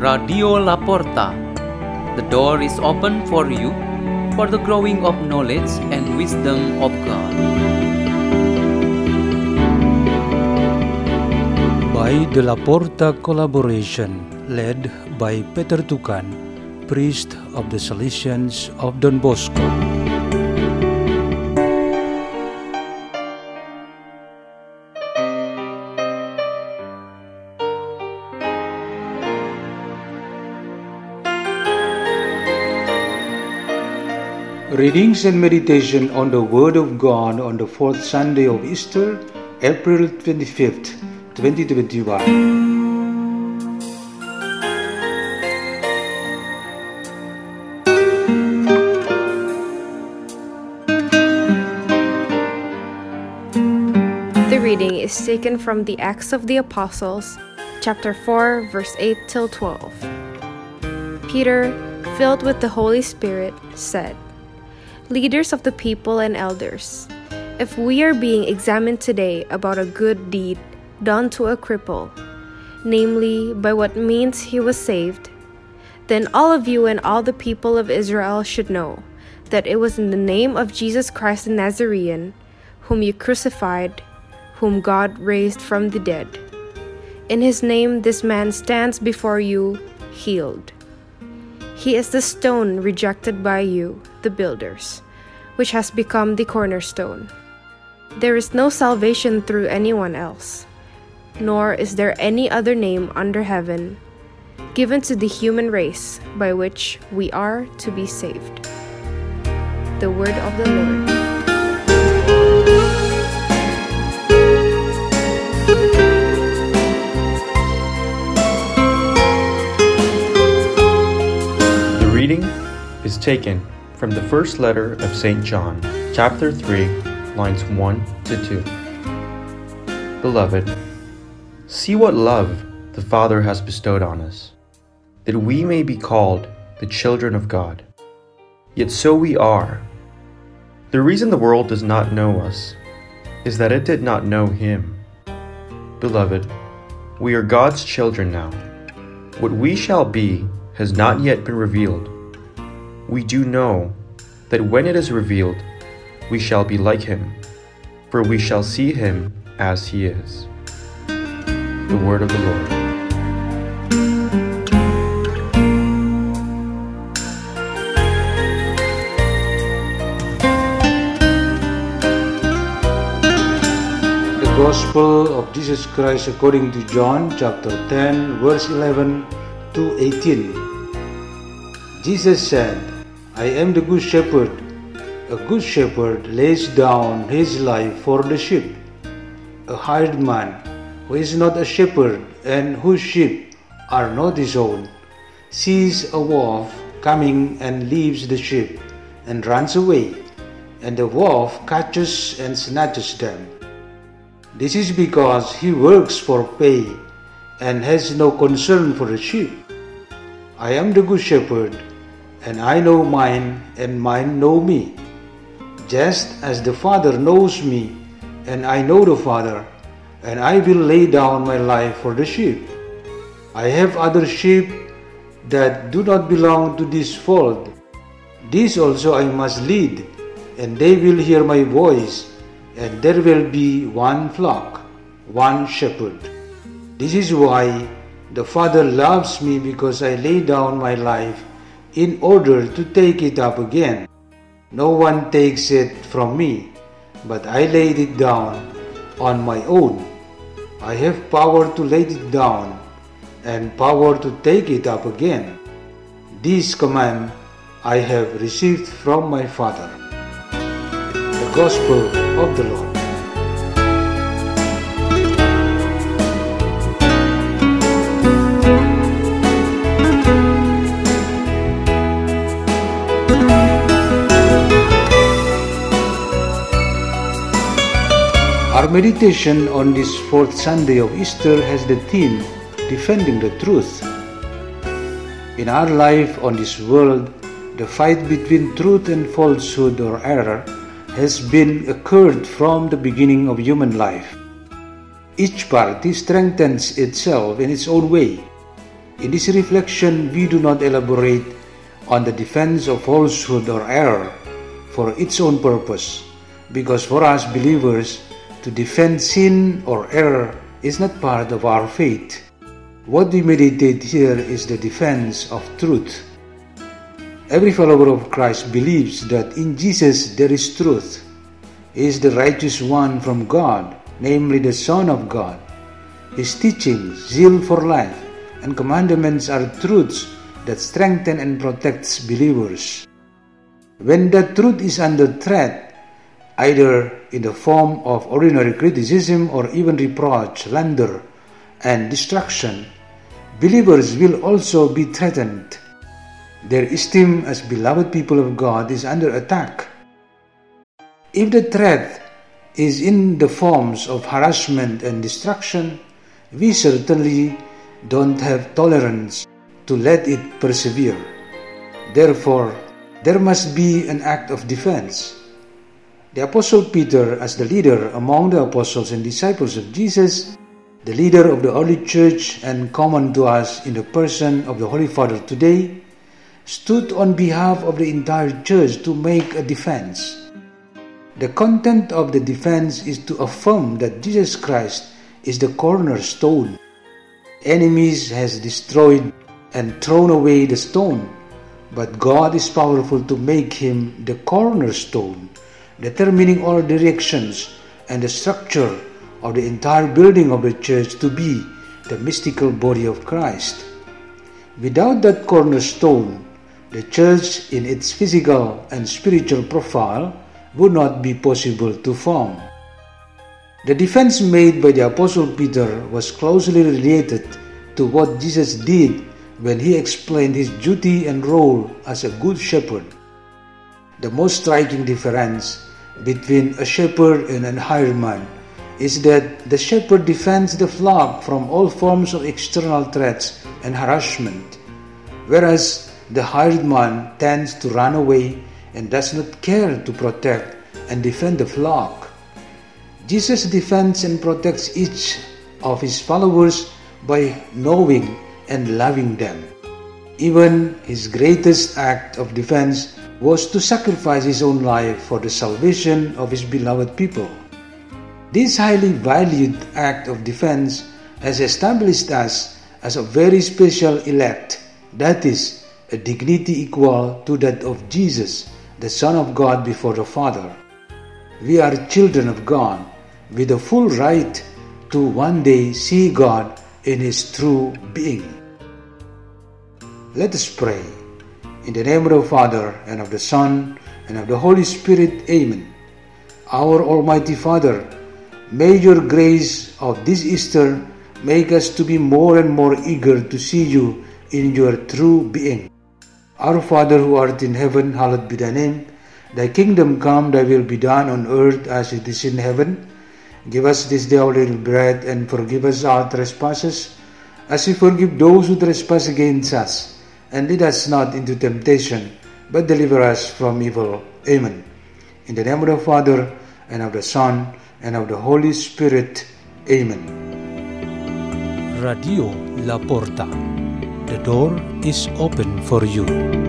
Radio La Porta. The door is open for you for the growing of knowledge and wisdom of God. By the La Porta collaboration, led by Peter Tukan, priest of the Salesians of Don Bosco. Readings and meditation on the Word of God on the fourth Sunday of Easter, April 25th, 2021. The reading is taken from the Acts of the Apostles, chapter 4, verse 8 till 12. Peter, filled with the Holy Spirit, said, Leaders of the people and elders, if we are being examined today about a good deed done to a cripple, namely by what means he was saved, then all of you and all the people of Israel should know that it was in the name of Jesus Christ the Nazarene, whom you crucified, whom God raised from the dead. In his name, this man stands before you healed. He is the stone rejected by you, the builders, which has become the cornerstone. There is no salvation through anyone else, nor is there any other name under heaven given to the human race by which we are to be saved. The word of the Lord. Is taken from the first letter of St. John, chapter 3, lines 1 to 2. Beloved, see what love the Father has bestowed on us, that we may be called the children of God. Yet so we are. The reason the world does not know us is that it did not know Him. Beloved, we are God's children now. What we shall be has not yet been revealed. We do know that when it is revealed, we shall be like him, for we shall see him as he is. The word of the Lord. The Gospel of Jesus Christ according to John chapter 10 verse 11 to 18. Jesus said, I am the good shepherd. A good shepherd lays down his life for the sheep. A hired man who is not a shepherd and whose sheep are not his own sees a wolf coming and leaves the sheep and runs away, and the wolf catches and snatches them. This is because he works for pay and has no concern for the sheep. I am the good shepherd, and I know mine, and mine know me. Just as the Father knows me, and I know the Father, and I will lay down my life for the sheep. I have other sheep that do not belong to this fold. These also I must lead, and they will hear my voice and there will be one flock, one shepherd. This is why the Father loves me because I lay down my life in order to take it up again. No one takes it from me, but I laid it down on my own. I have power to lay it down and power to take it up again. This command I have received from my Father. The Gospel of the Lord. Our meditation on this fourth Sunday of Easter has the theme Defending the Truth. In our life on this world, the fight between truth and falsehood or error has been occurred from the beginning of human life. Each party strengthens itself in its own way. In this reflection, we do not elaborate on the defense of falsehood or error for its own purpose, because for us believers, to defend sin or error is not part of our faith. What we meditate here is the defense of truth. Every follower of Christ believes that in Jesus there is truth. He is the righteous one from God, namely the Son of God. His teachings, zeal for life, and commandments are truths that strengthen and protects believers. When that truth is under threat, either in the form of ordinary criticism or even reproach, slander, and destruction, believers will also be threatened. Their esteem as beloved people of God is under attack. If the threat is in the forms of harassment and destruction, we certainly don't have tolerance to let it persevere. Therefore, there must be an act of defense. The Apostle Peter, as the leader among the apostles and disciples of Jesus, the leader of the early church and common to us in the person of the Holy Father today, stood on behalf of the entire church to make a defense. The content of the defense is to affirm that Jesus Christ is the cornerstone. Enemies has destroyed and thrown away the stone, but God is powerful to make him the cornerstone determining all directions and the structure of the entire building of the church to be the mystical body of Christ. Without that cornerstone, the church in its physical and spiritual profile would not be possible to form. The defense made by the Apostle Peter was closely related to what Jesus did when he explained his duty and role as a good shepherd. The most striking difference between a shepherd and an hired man is that the shepherd defends the flock from all forms of external threats and harassment, whereas the hired man tends to run away and does not care to protect and defend the flock. Jesus defends and protects each of his followers by knowing and loving them. Even his greatest act of defense was to sacrifice his own life for the salvation of his beloved people. This highly valued act of defense has established us as a very special elect, that is, a dignity equal to that of Jesus, the Son of God before the Father. We are children of God with a full right to one day see God in His true being. Let us pray. In the name of the Father, and of the Son, and of the Holy Spirit, Amen. Our Almighty Father, may your grace of this Easter make us to be more and more eager to see you in your true being. Our Father who art in heaven, hallowed be thy name. Thy kingdom come, thy will be done on earth as it is in heaven. Give us this day our little bread, and forgive us our trespasses, as we forgive those who trespass against us and lead us not into temptation, but deliver us from evil. Amen. In the name of the Father, and of the Son, and of the Holy Spirit. Amen. Radio La Porta. The door is open for you.